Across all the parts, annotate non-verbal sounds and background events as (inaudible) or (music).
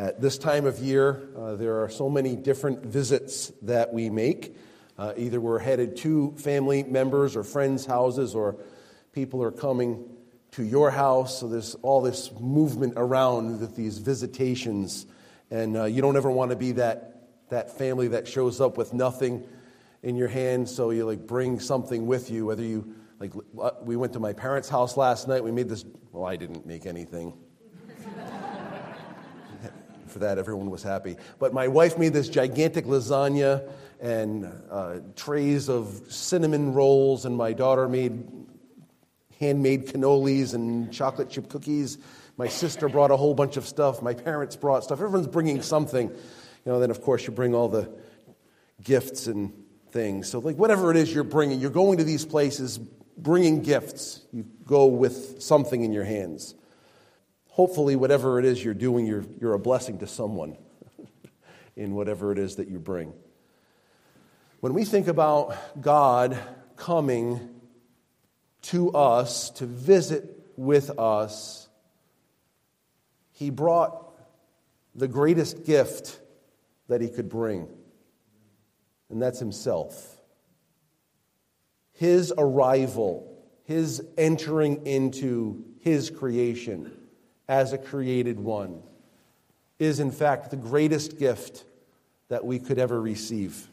At this time of year, uh, there are so many different visits that we make. Uh, either we're headed to family members or friends' houses, or people are coming to your house. So there's all this movement around with these visitations. And uh, you don't ever want to be that, that family that shows up with nothing in your hand. So you like bring something with you, whether you, like, uh, we went to my parents' house last night. We made this, well, I didn't make anything for that, everyone was happy. But my wife made this gigantic lasagna and uh, trays of cinnamon rolls, and my daughter made handmade cannolis and chocolate chip cookies. My sister brought a whole bunch of stuff. My parents brought stuff. Everyone's bringing something. You know, then of course you bring all the gifts and things. So, like, whatever it is you're bringing, you're going to these places bringing gifts. You go with something in your hands hopefully, whatever it is you're doing, you're, you're a blessing to someone (laughs) in whatever it is that you bring. When we think about God coming to us to visit with us, He brought the greatest gift that He could bring, and that's Himself. His arrival, His entering into His creation as a created one is, in fact, the greatest gift that we could ever receive.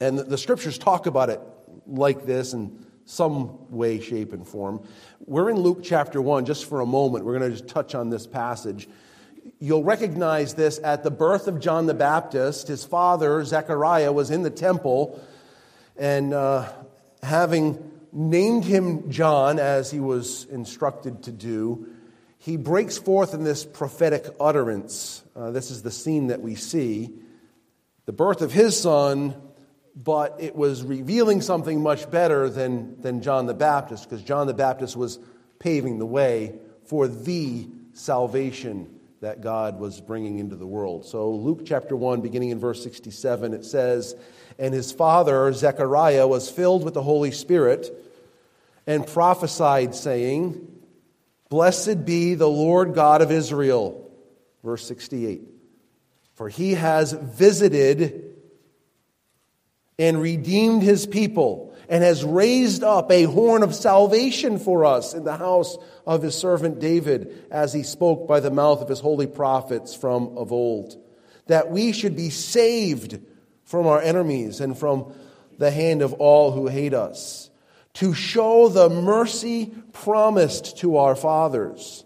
And the scriptures talk about it like this in some way, shape, and form. We're in Luke chapter 1 just for a moment. We're going to just touch on this passage. You'll recognize this at the birth of John the Baptist. His father, Zechariah, was in the temple, and uh, having named him John as he was instructed to do, he breaks forth in this prophetic utterance. Uh, this is the scene that we see the birth of his son, but it was revealing something much better than, than John the Baptist, because John the Baptist was paving the way for the salvation that God was bringing into the world. So, Luke chapter 1, beginning in verse 67, it says, And his father, Zechariah, was filled with the Holy Spirit and prophesied, saying, Blessed be the Lord God of Israel. Verse 68. For he has visited and redeemed his people and has raised up a horn of salvation for us in the house of his servant David, as he spoke by the mouth of his holy prophets from of old, that we should be saved from our enemies and from the hand of all who hate us to show the mercy promised to our fathers,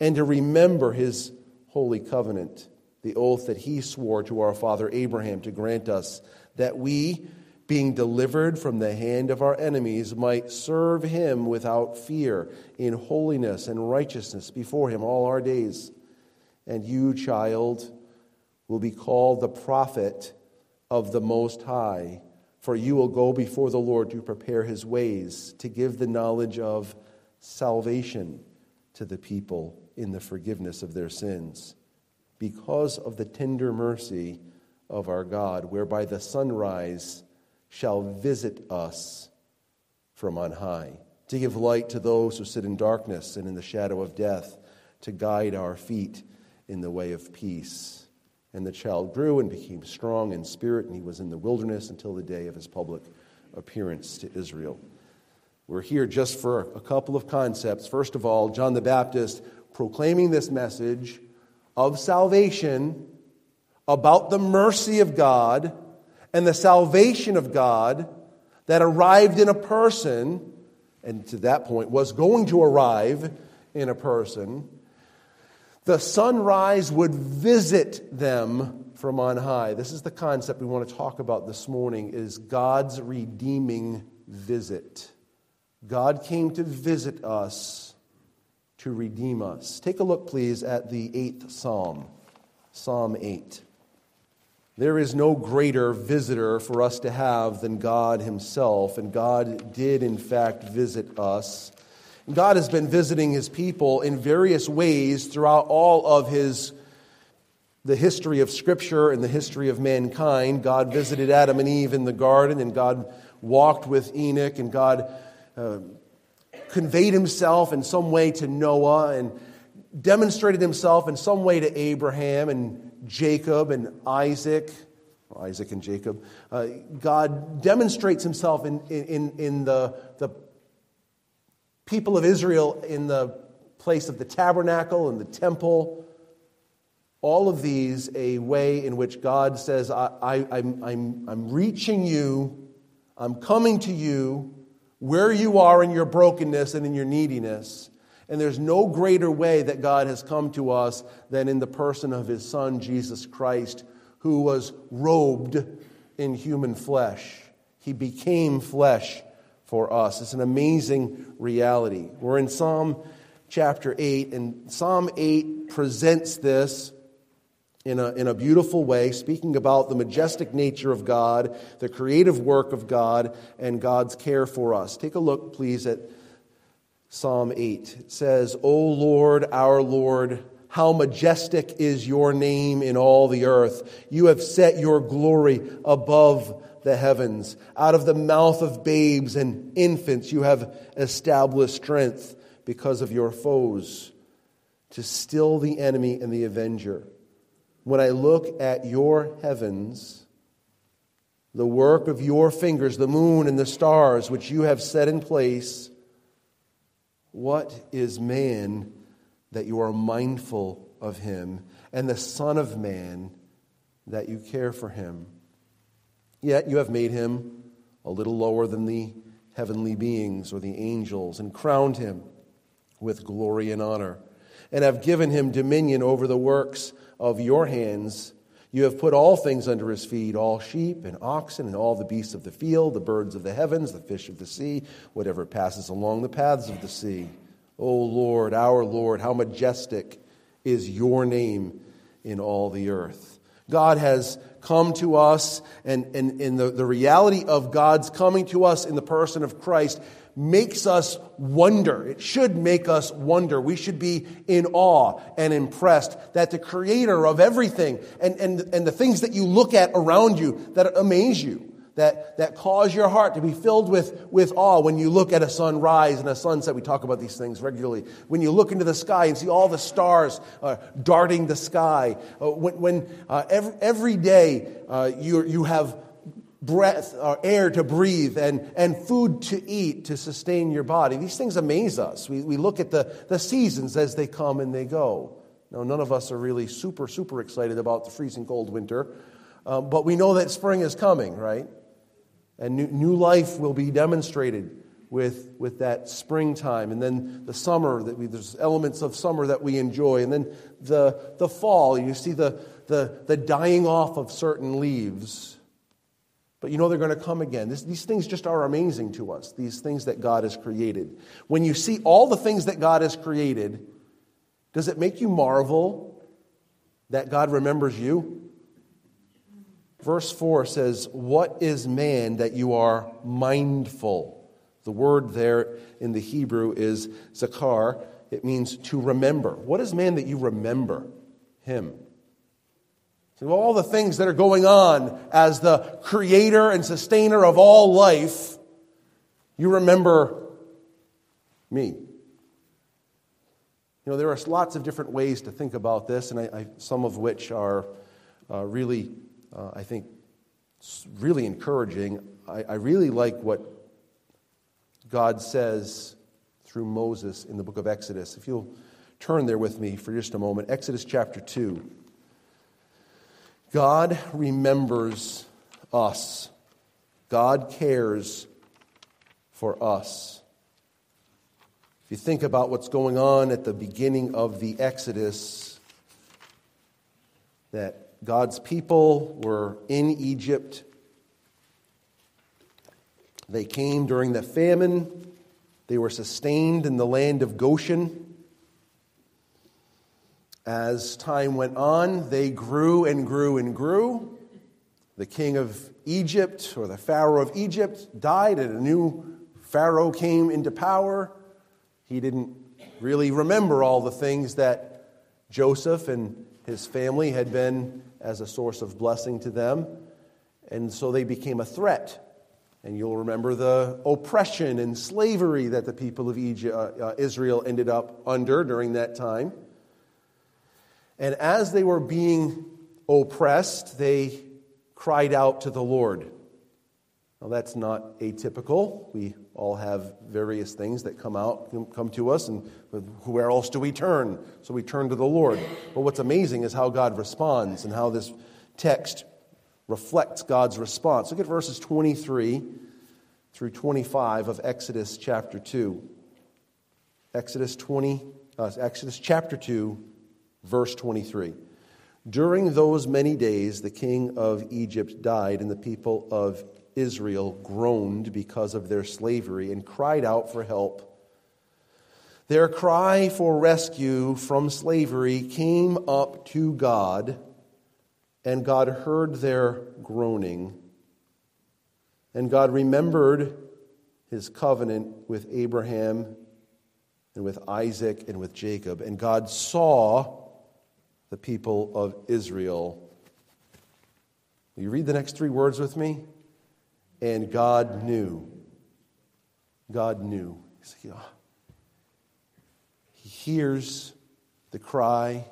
and to remember his holy covenant, the oath that he swore to our father Abraham to grant us, that we, being delivered from the hand of our enemies, might serve him without fear, in holiness and righteousness before him all our days. And you, child, will be called the prophet of the Most High for you will go before the Lord to prepare his ways, to give the knowledge of salvation to the people in the forgiveness of their sins, because of the tender mercy of our God, whereby the sunrise shall visit us from on high, to give light to those who sit in darkness and in the shadow of death, to guide our feet in the way of peace. And the child grew and became strong in spirit, and he was in the wilderness until the day of his public appearance to Israel. We're here just for a couple of concepts. First of all, John the Baptist proclaiming this message of salvation about the mercy of God and the salvation of God that arrived in a person, and to that point was going to arrive in a person the sunrise would visit them from on high. This is the concept we want to talk about this morning is God's redeeming visit. God came to visit us to redeem us. Take a look please at the 8th Psalm. Psalm 8. There is no greater visitor for us to have than God himself, and God did in fact visit us God has been visiting his people in various ways throughout all of his the history of scripture and the history of mankind. God visited Adam and Eve in the garden and God walked with Enoch and God uh, conveyed himself in some way to Noah and demonstrated himself in some way to Abraham and Jacob and Isaac. Isaac and Jacob. Uh, God demonstrates himself in, in, in the, the people of Israel in the place of the tabernacle and the temple. All of these, a way in which God says, I, I, I'm, I'm, I'm reaching you, I'm coming to you where you are in your brokenness and in your neediness. And there's no greater way that God has come to us than in the person of his Son, Jesus Christ, who was robed in human flesh. He became flesh for us. It's an amazing reality. We're in Psalm chapter 8, and Psalm 8 presents this in a, in a beautiful way, speaking about the majestic nature of God, the creative work of God, and God's care for us. Take a look, please, at Psalm 8. It says, O Lord, our Lord, how majestic is your name in all the earth. You have set your glory above the heavens. Out of the mouth of babes and infants, you have established strength because of your foes to still the enemy and the avenger when I look at your heavens, the work of your fingers, the moon and the stars which you have set in place, what is man that you are mindful of him, and the Son of Man that you care for him? Yet you have made him a little lower than the heavenly beings or the angels, and crowned him with glory and honor, and have given him dominion over the works of your hands. You have put all things under his feet all sheep and oxen and all the beasts of the field, the birds of the heavens, the fish of the sea, whatever passes along the paths of the sea. O Lord, our Lord, how majestic is your name in all the earth. God has come to us, and, and, and the, the reality of God's coming to us in the person of Christ makes us wonder. It should make us wonder. We should be in awe and impressed that the creator of everything and, and, and the things that you look at around you that amaze you, that, that cause your heart to be filled with, with awe when you look at a sunrise and a sunset. We talk about these things regularly. When you look into the sky and see all the stars uh, darting the sky. Uh, when when uh, every, every day uh, you, you have breath or air to breathe and, and food to eat to sustain your body. These things amaze us. We, we look at the, the seasons as they come and they go. Now, none of us are really super, super excited about the freezing cold winter, um, but we know that spring is coming, right? And new, new life will be demonstrated with, with that springtime. And then the summer, that we, there's elements of summer that we enjoy. And then the, the fall, you see the, the, the dying off of certain leaves but you know they're going to come again. This, these things just are amazing to us, these things that God has created. When you see all the things that God has created, does it make you marvel that God remembers you? Verse 4 says, What is man that you are mindful? The word there in the Hebrew is zakar. It means to remember. What is man that you remember him? So all the things that are going on as the creator and sustainer of all life, you remember me. You know, there are lots of different ways to think about this, and I, I, some of which are uh, really, uh, I think, really encouraging. I, I really like what God says through Moses in the book of Exodus. If you'll turn there with me for just a moment, Exodus chapter 2. God remembers us. God cares for us. If you think about what's going on at the beginning of the Exodus, that God's people were in Egypt. They came during the famine. They were sustained in the land of Goshen. As time went on, they grew and grew and grew. The king of Egypt, or the Pharaoh of Egypt, died, and a new Pharaoh came into power. He didn't really remember all the things that Joseph and his family had been as a source of blessing to them. And so they became a threat. And you'll remember the oppression and slavery that the people of Egypt, uh, uh, Israel ended up under during that time. And as they were being oppressed, they cried out to the Lord. That's not atypical. We all have various things that come out, come to us, and where else do we turn? So we turn to the Lord. But what's amazing is how God responds and how this text reflects God's response. Look at verses 23 through 25 of Exodus chapter 2. Exodus 20, uh, Exodus chapter 2, verse 23. During those many days, the king of Egypt died, and the people of Israel groaned because of their slavery and cried out for help. Their cry for rescue from slavery came up to God, and God heard their groaning. And God remembered his covenant with Abraham and with Isaac and with Jacob. And God saw the people of Israel. Will you read the next three words with me? And God knew. God knew. Ah. He hears the cry.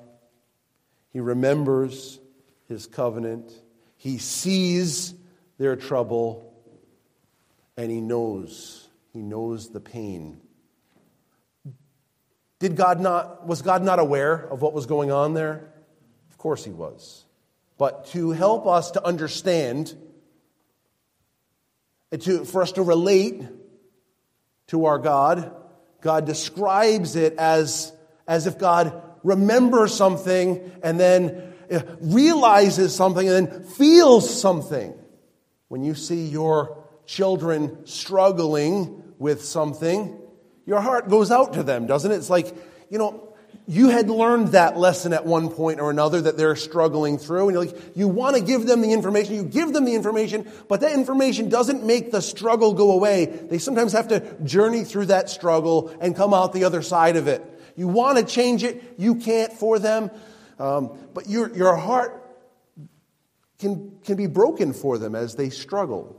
He remembers his covenant. He sees their trouble. And he knows. He knows the pain. Did God not, was God not aware of what was going on there? Of course he was. But to help us to understand, to, for us to relate to our God, God describes it as, as if God remembers something and then uh, realizes something and then feels something. When you see your children struggling with something, your heart goes out to them, doesn't it? It's like, you know, you had learned that lesson at one point or another that they're struggling through, and you're like, you want to give them the information, you give them the information, but that information doesn't make the struggle go away. They sometimes have to journey through that struggle and come out the other side of it. You want to change it, you can't for them, um, but your, your heart can, can be broken for them as they struggle.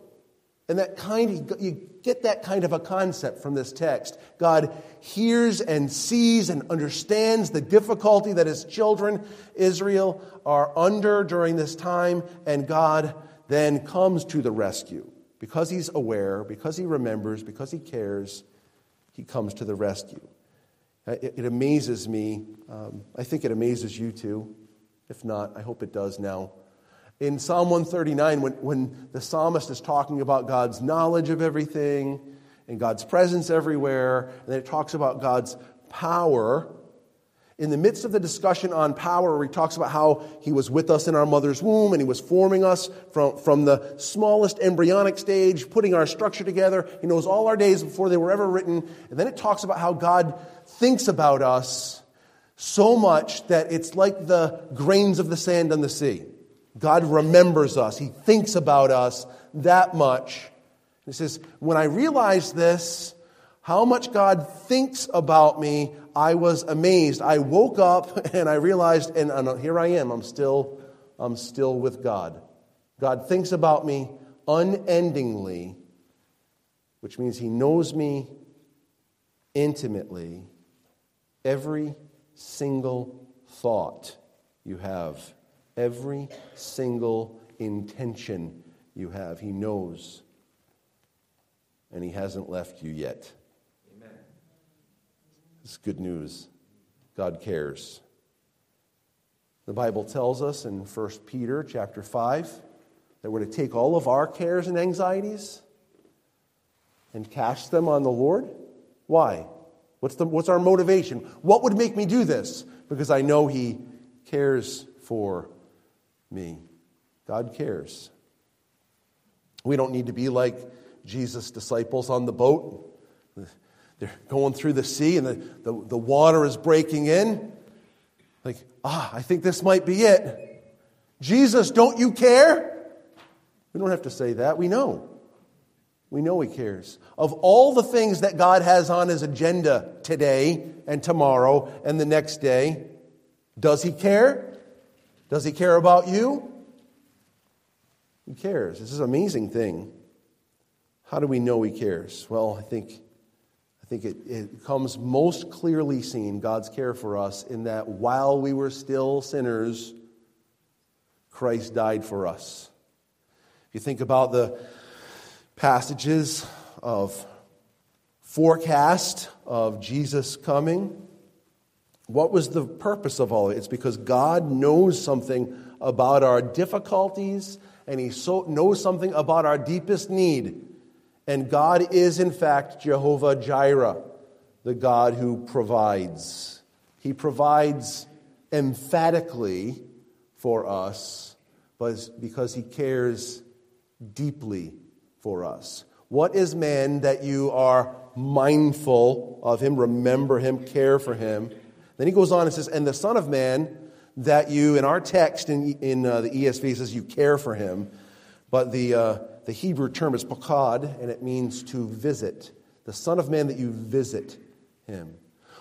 And that kind, you get that kind of a concept from this text. God hears and sees and understands the difficulty that his children, Israel, are under during this time, and God then comes to the rescue. Because he's aware, because he remembers, because he cares, he comes to the rescue. Uh, it, it amazes me. Um, I think it amazes you too. If not, I hope it does now in Psalm 139, when, when the psalmist is talking about God's knowledge of everything and God's presence everywhere, and then it talks about God's power, in the midst of the discussion on power, where he talks about how he was with us in our mother's womb and he was forming us from, from the smallest embryonic stage, putting our structure together. He knows all our days before they were ever written. And then it talks about how God thinks about us so much that it's like the grains of the sand on the sea. God remembers us, He thinks about us that much. He says, When I realized this, how much God thinks about me, I was amazed. I woke up (laughs) and I realized, and, and here I am, I'm still, I'm still with God. God thinks about me unendingly, which means He knows me intimately. Every single thought you have every single intention you have. He knows. And He hasn't left you yet. Amen. It's good news. God cares. The Bible tells us in 1 Peter chapter 5 that we're to take all of our cares and anxieties and cast them on the Lord. Why? What's, the, what's our motivation? What would make me do this? Because I know He cares for me. God cares. We don't need to be like Jesus' disciples on the boat. They're going through the sea and the, the, the water is breaking in. Like, ah, I think this might be it. Jesus, don't you care? We don't have to say that. We know. We know He cares. Of all the things that God has on His agenda today and tomorrow and the next day, does He care? Does he care about you? He cares. This is an amazing thing. How do we know he cares? Well, I think, I think it, it comes most clearly seen, God's care for us, in that while we were still sinners, Christ died for us. If you think about the passages of forecast of Jesus coming, what was the purpose of all of it? It's because God knows something about our difficulties and He so, knows something about our deepest need. And God is, in fact, Jehovah Jireh, the God who provides. He provides emphatically for us because He cares deeply for us. What is man that you are mindful of him, remember him, care for him? Then he goes on and says, And the Son of Man that you, in our text in, in uh, the ESV, says you care for him. But the, uh, the Hebrew term is pakad, and it means to visit. The Son of Man that you visit him.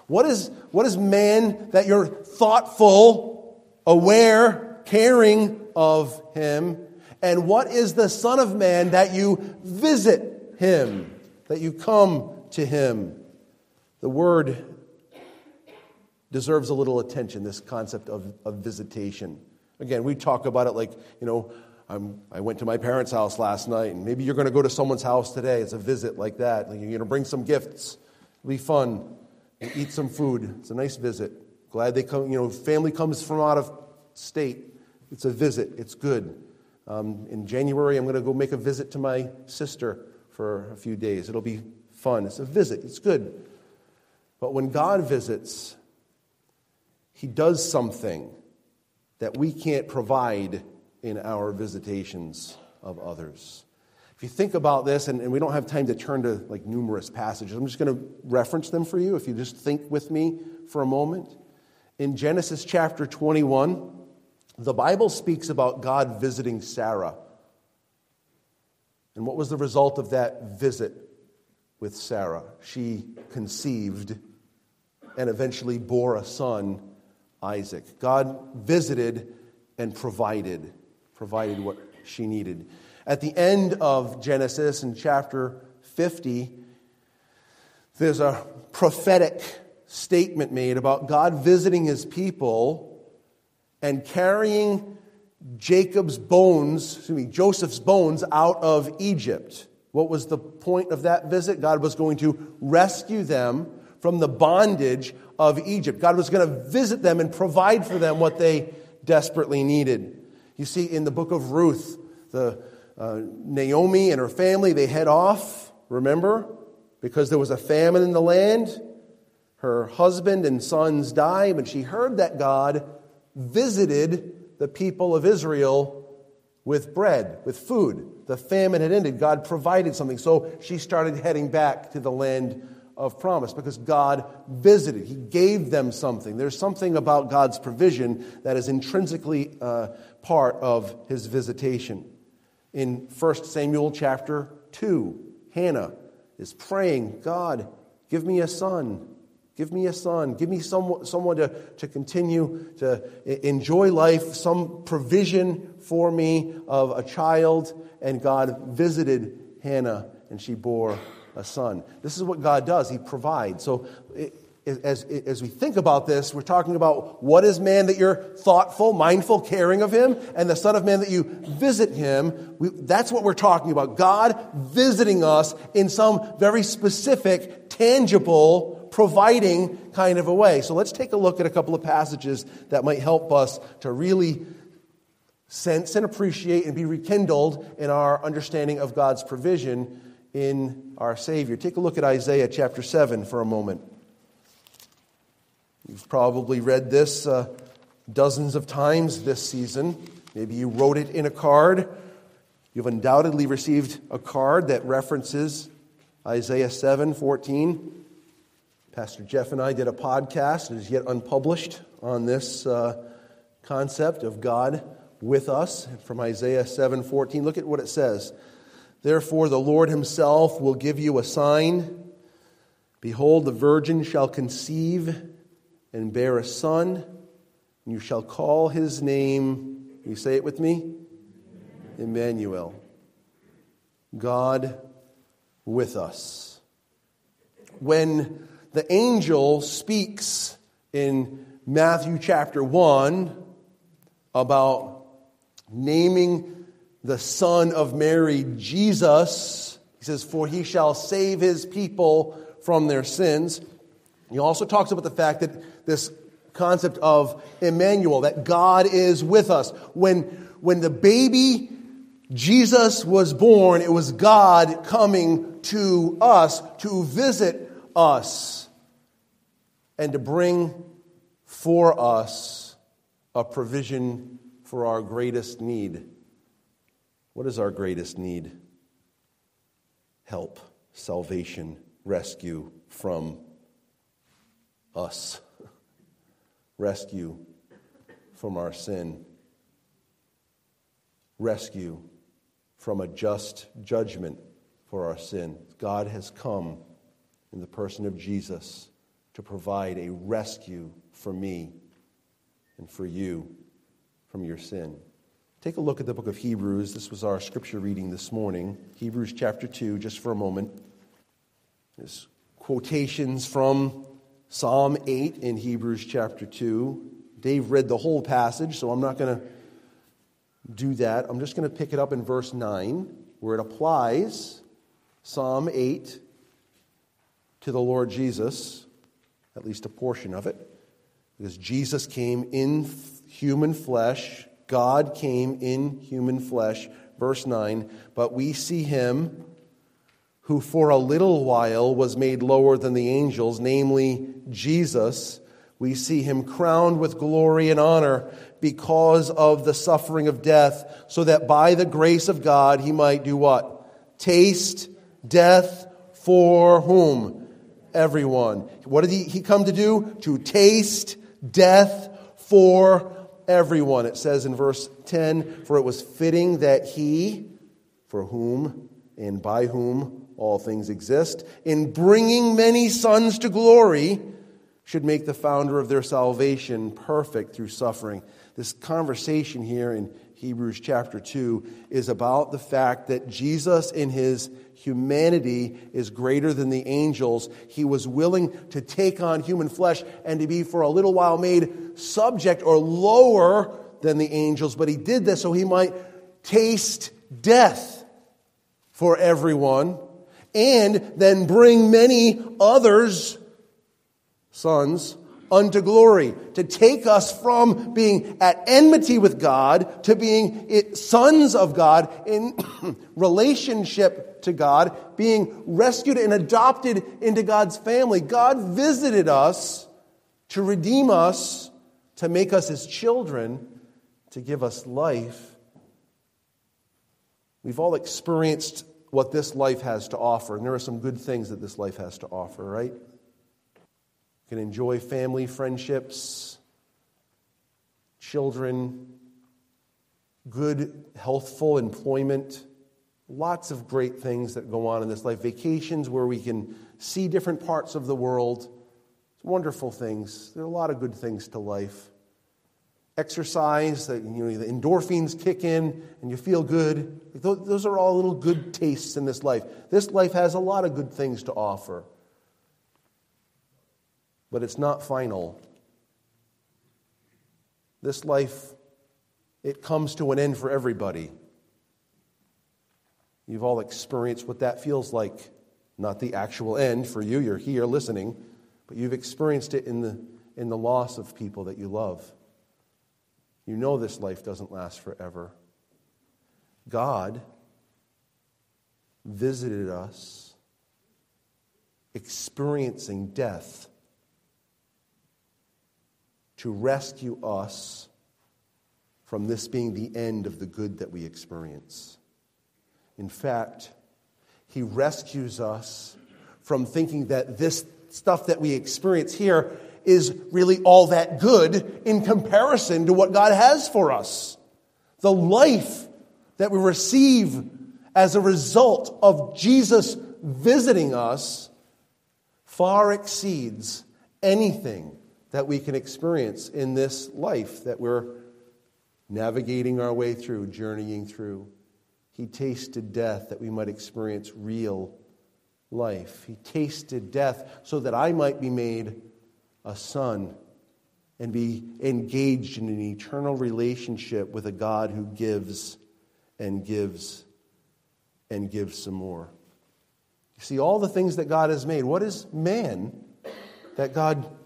What is, what is man that you're thoughtful, aware, caring of him? And what is the Son of Man that you visit him, that you come to him? The word deserves a little attention, this concept of, of visitation. Again, we talk about it like, you know, I'm, i went to my parents' house last night, and maybe you're going to go to someone's house today. It's a visit like that. Like you're going to bring some gifts. It'll be fun. eat some food. It's a nice visit. Glad they come, you know, family comes from out of state. It's a visit. It's good. Um, in January, I'm going to go make a visit to my sister for a few days. It'll be fun. It's a visit. It's good. But when God visits, he does something that we can't provide in our visitations of others. If you think about this, and, and, we don't have time to turn to like numerous passages, I'm just going to reference them for you if you just think with me for a moment. In Genesis chapter 21, the Bible speaks about God visiting Sarah. And what was the result of that visit with Sarah? She conceived and eventually bore a son Isaac. God visited and provided, provided what she needed. At the end of Genesis in chapter 50, there's a prophetic statement made about God visiting his people and carrying Jacob's bones, excuse me, Joseph's bones out of Egypt. What was the point of that visit? God was going to rescue them from the bondage of Egypt. God was going to visit them and provide for them what they desperately needed. You see, in the book of Ruth, the uh, Naomi and her family, they head off, remember? Because there was a famine in the land. Her husband and sons die, but she heard that God visited the people of Israel with bread, with food. The famine had ended. God provided something. So she started heading back to the land of promise because God visited. He gave them something. There's something about God's provision that is intrinsically uh, part of his visitation. In 1 Samuel chapter 2, Hannah is praying, God, give me a son. Give me a son. Give me someone, someone to, to continue to enjoy life, some provision for me of a child. And God visited Hannah, and she bore a son. This is what God does, He provides. So, it, as, as we think about this, we're talking about what is man that you're thoughtful, mindful, caring of him, and the Son of Man that you visit him. We, that's what we're talking about. God visiting us in some very specific, tangible, providing kind of a way. So let's take a look at a couple of passages that might help us to really sense and appreciate and be rekindled in our understanding of God's provision in our Savior. Take a look at Isaiah chapter 7 for a moment. You've probably read this uh, dozens of times this season. Maybe you wrote it in a card. You've undoubtedly received a card that references Isaiah 7 14. Pastor Jeff and I did a podcast, it is yet unpublished, on this uh, concept of God with us from Isaiah 7 14. Look at what it says. Therefore, the Lord himself will give you a sign. Behold, the virgin shall conceive and bear a son, and you shall call his name. Can you say it with me? Emmanuel. God with us. when the angel speaks in Matthew chapter 1 about naming the son of Mary Jesus, he says, For he shall save his people from their sins. He also talks about the fact that this concept of Emmanuel, that God is with us. When, when the baby Jesus was born, it was God coming to us to visit us and to bring for us a provision for our greatest need. What is our greatest need? Help, salvation, rescue from us, (laughs) rescue from our sin, rescue from a just judgment for our sin. God has come in the person of Jesus to provide a rescue for me and for you from your sin. Take a look at the book of Hebrews. This was our scripture reading this morning. Hebrews chapter 2, just for a moment. There's quotations from Psalm 8 in Hebrews chapter 2. Dave read the whole passage, so I'm not going to do that. I'm just going to pick it up in verse 9, where it applies Psalm 8 to the Lord Jesus, at least a portion of it, because Jesus came in human flesh. God came in human flesh. Verse 9, but we see him who for a little while was made lower than the angels, namely Jesus. We see him crowned with glory and honor because of the suffering of death, so that by the grace of God he might do what? Taste death for whom? Everyone. What did he, he come to do? To taste death for everyone. It says in verse 10 For it was fitting that he, for whom and by whom all things exist, in bringing many sons to glory, should make the founder of their salvation perfect through suffering. This conversation here in Hebrews chapter 2 is about the fact that Jesus, in his humanity, is greater than the angels. He was willing to take on human flesh and to be for a little while made subject or lower than the angels, but he did this so he might taste death for everyone and then bring many others, sons, unto glory, to take us from being at enmity with God to being sons of God in (coughs) relationship to God, being rescued and adopted into God's family. God visited us to redeem us, to make us his children, to give us life. We've all experienced what this life has to offer, and there are some good things that this life has to offer, right? Can enjoy family friendships, children, good, healthful employment, lots of great things that go on in this life. Vacations where we can see different parts of the world. It's wonderful things. There are a lot of good things to life. Exercise, that you know, the endorphins kick in and you feel good. Those are all little good tastes in this life. This life has a lot of good things to offer but it's not final. This life, it comes to an end for everybody. You've all experienced what that feels like. Not the actual end for you, you're here listening, but you've experienced it in the, in the loss of people that you love. You know this life doesn't last forever. God visited us experiencing death to rescue us from this being the end of the good that we experience. In fact, He rescues us from thinking that this stuff that we experience here is really all that good in comparison to what God has for us. The life that we receive as a result of Jesus visiting us far exceeds anything that we can experience in this life that we're navigating our way through, journeying through. He tasted death that we might experience real life. He tasted death so that I might be made a son and be engaged in an eternal relationship with a God who gives and gives and gives some more. You see, all the things that God has made, what is man that God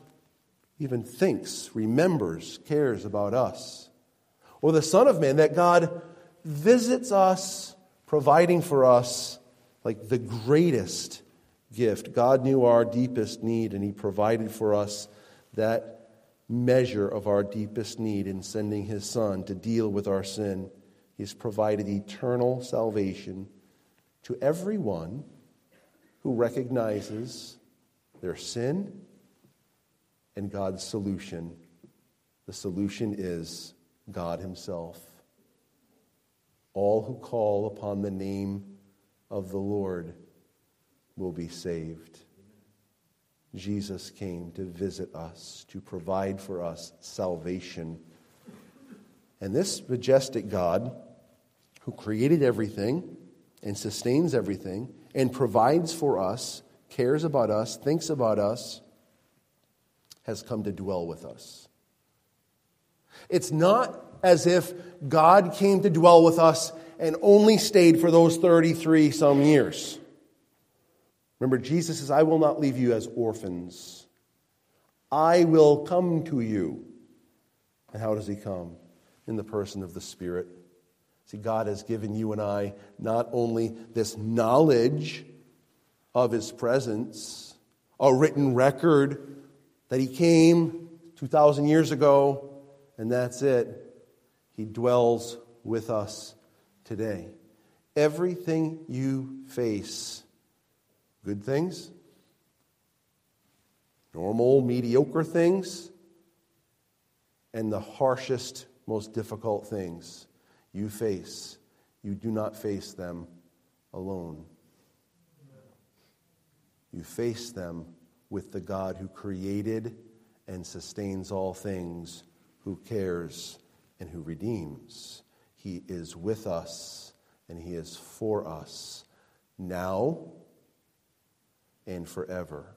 even thinks, remembers, cares about us? Or the Son of Man that God visits us, providing for us like the greatest gift. God knew our deepest need, and He provided for us that measure of our deepest need in sending His Son to deal with our sin. He's provided eternal salvation to everyone who recognizes their sin and God's solution. The solution is God Himself. All who call upon the name of the Lord will be saved. Jesus came to visit us, to provide for us salvation. And this majestic God, who created everything and sustains everything and provides for us, cares about us, thinks about us, has come to dwell with us. It's not as if God came to dwell with us and only stayed for those 33 some years. Remember, Jesus says, I will not leave you as orphans. I will come to you. And how does he come? In the person of the Spirit. See, God has given you and I not only this knowledge of his presence, a written record that he came 2,000 years ago, and that's it. He dwells with us today. Everything you face Good things, normal, mediocre things, and the harshest, most difficult things you face. You do not face them alone. You face them with the God who created and sustains all things, who cares and who redeems. He is with us and He is for us now and forever.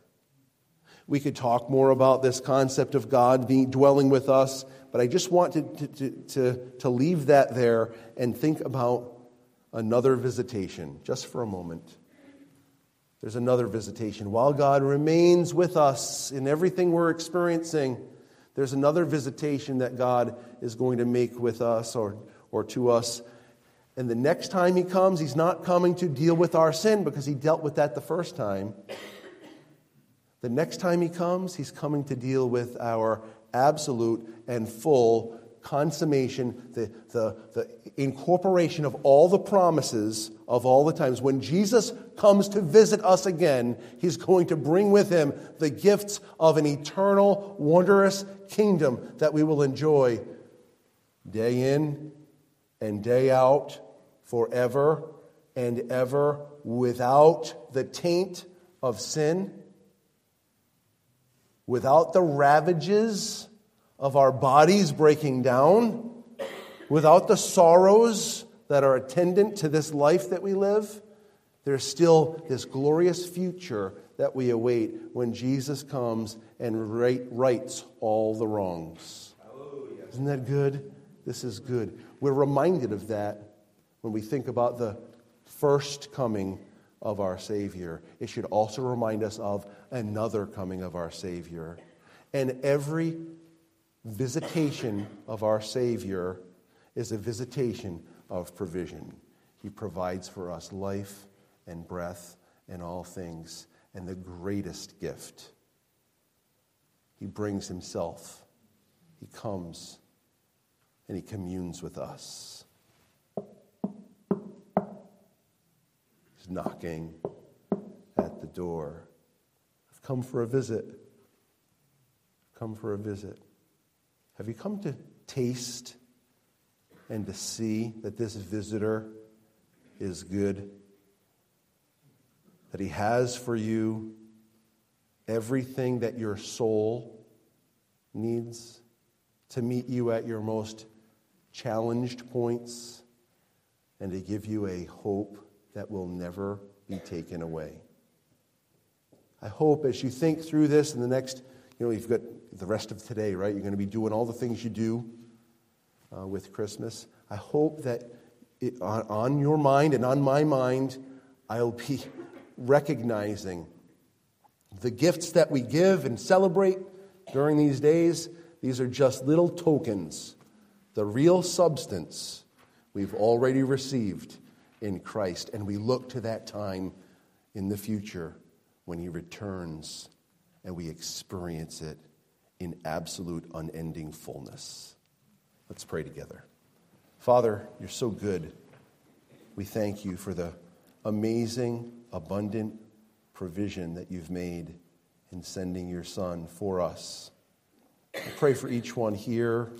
We could talk more about this concept of God being, dwelling with us, but I just want to, to, to, to leave that there and think about another visitation just for a moment. There's another visitation. While God remains with us in everything we're experiencing, there's another visitation that God is going to make with us or, or to us. And the next time He comes, He's not coming to deal with our sin because He dealt with that the first time. The next time He comes, He's coming to deal with our absolute and full consummation, the, the, the incorporation of all the promises of all the times. When Jesus comes to visit us again, He's going to bring with Him the gifts of an eternal, wondrous kingdom that we will enjoy day in and day out forever and ever without the taint of sin, without the ravages of our bodies breaking down, without the sorrows that are attendant to this life that we live. There's still this glorious future that we await when Jesus comes and right, rights all the wrongs. Isn't that good? This is good. We're reminded of that when we think about the first coming of our Savior. It should also remind us of another coming of our Savior. And every visitation of our Savior is a visitation of provision. He provides for us life and breath and all things, and the greatest gift. He brings Himself. He comes and He communes with us. He's knocking at the door. I've come for a visit. Come for a visit. Have you come to taste and to see that this visitor is good? That he has for you everything that your soul needs to meet you at your most challenged points and to give you a hope that will never be taken away. I hope as you think through this in the next, you know, you've got the rest of today, right? You're going to be doing all the things you do uh, with Christmas. I hope that it, on, on your mind and on my mind, I'll be recognizing the gifts that we give and celebrate during these days. These are just little tokens. The real substance we've already received in Christ, and we look to that time in the future when He returns and we experience it in absolute, unending fullness. Let's pray together. Father, you're so good. We thank you for the amazing, abundant provision that you've made in sending your Son for us. I pray for each one here,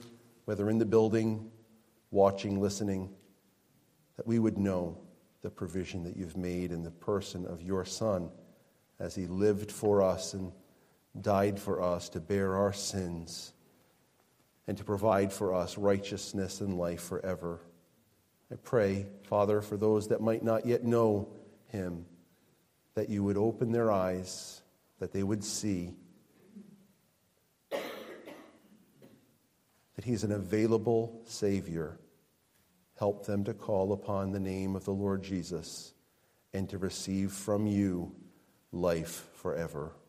whether in the building, watching, listening, that we would know the provision that you've made in the person of your Son as he lived for us and died for us to bear our sins and to provide for us righteousness and life forever. I pray, Father, for those that might not yet know him, that you would open their eyes, that they would see that he's an available Savior. Help them to call upon the name of the Lord Jesus and to receive from you life forever.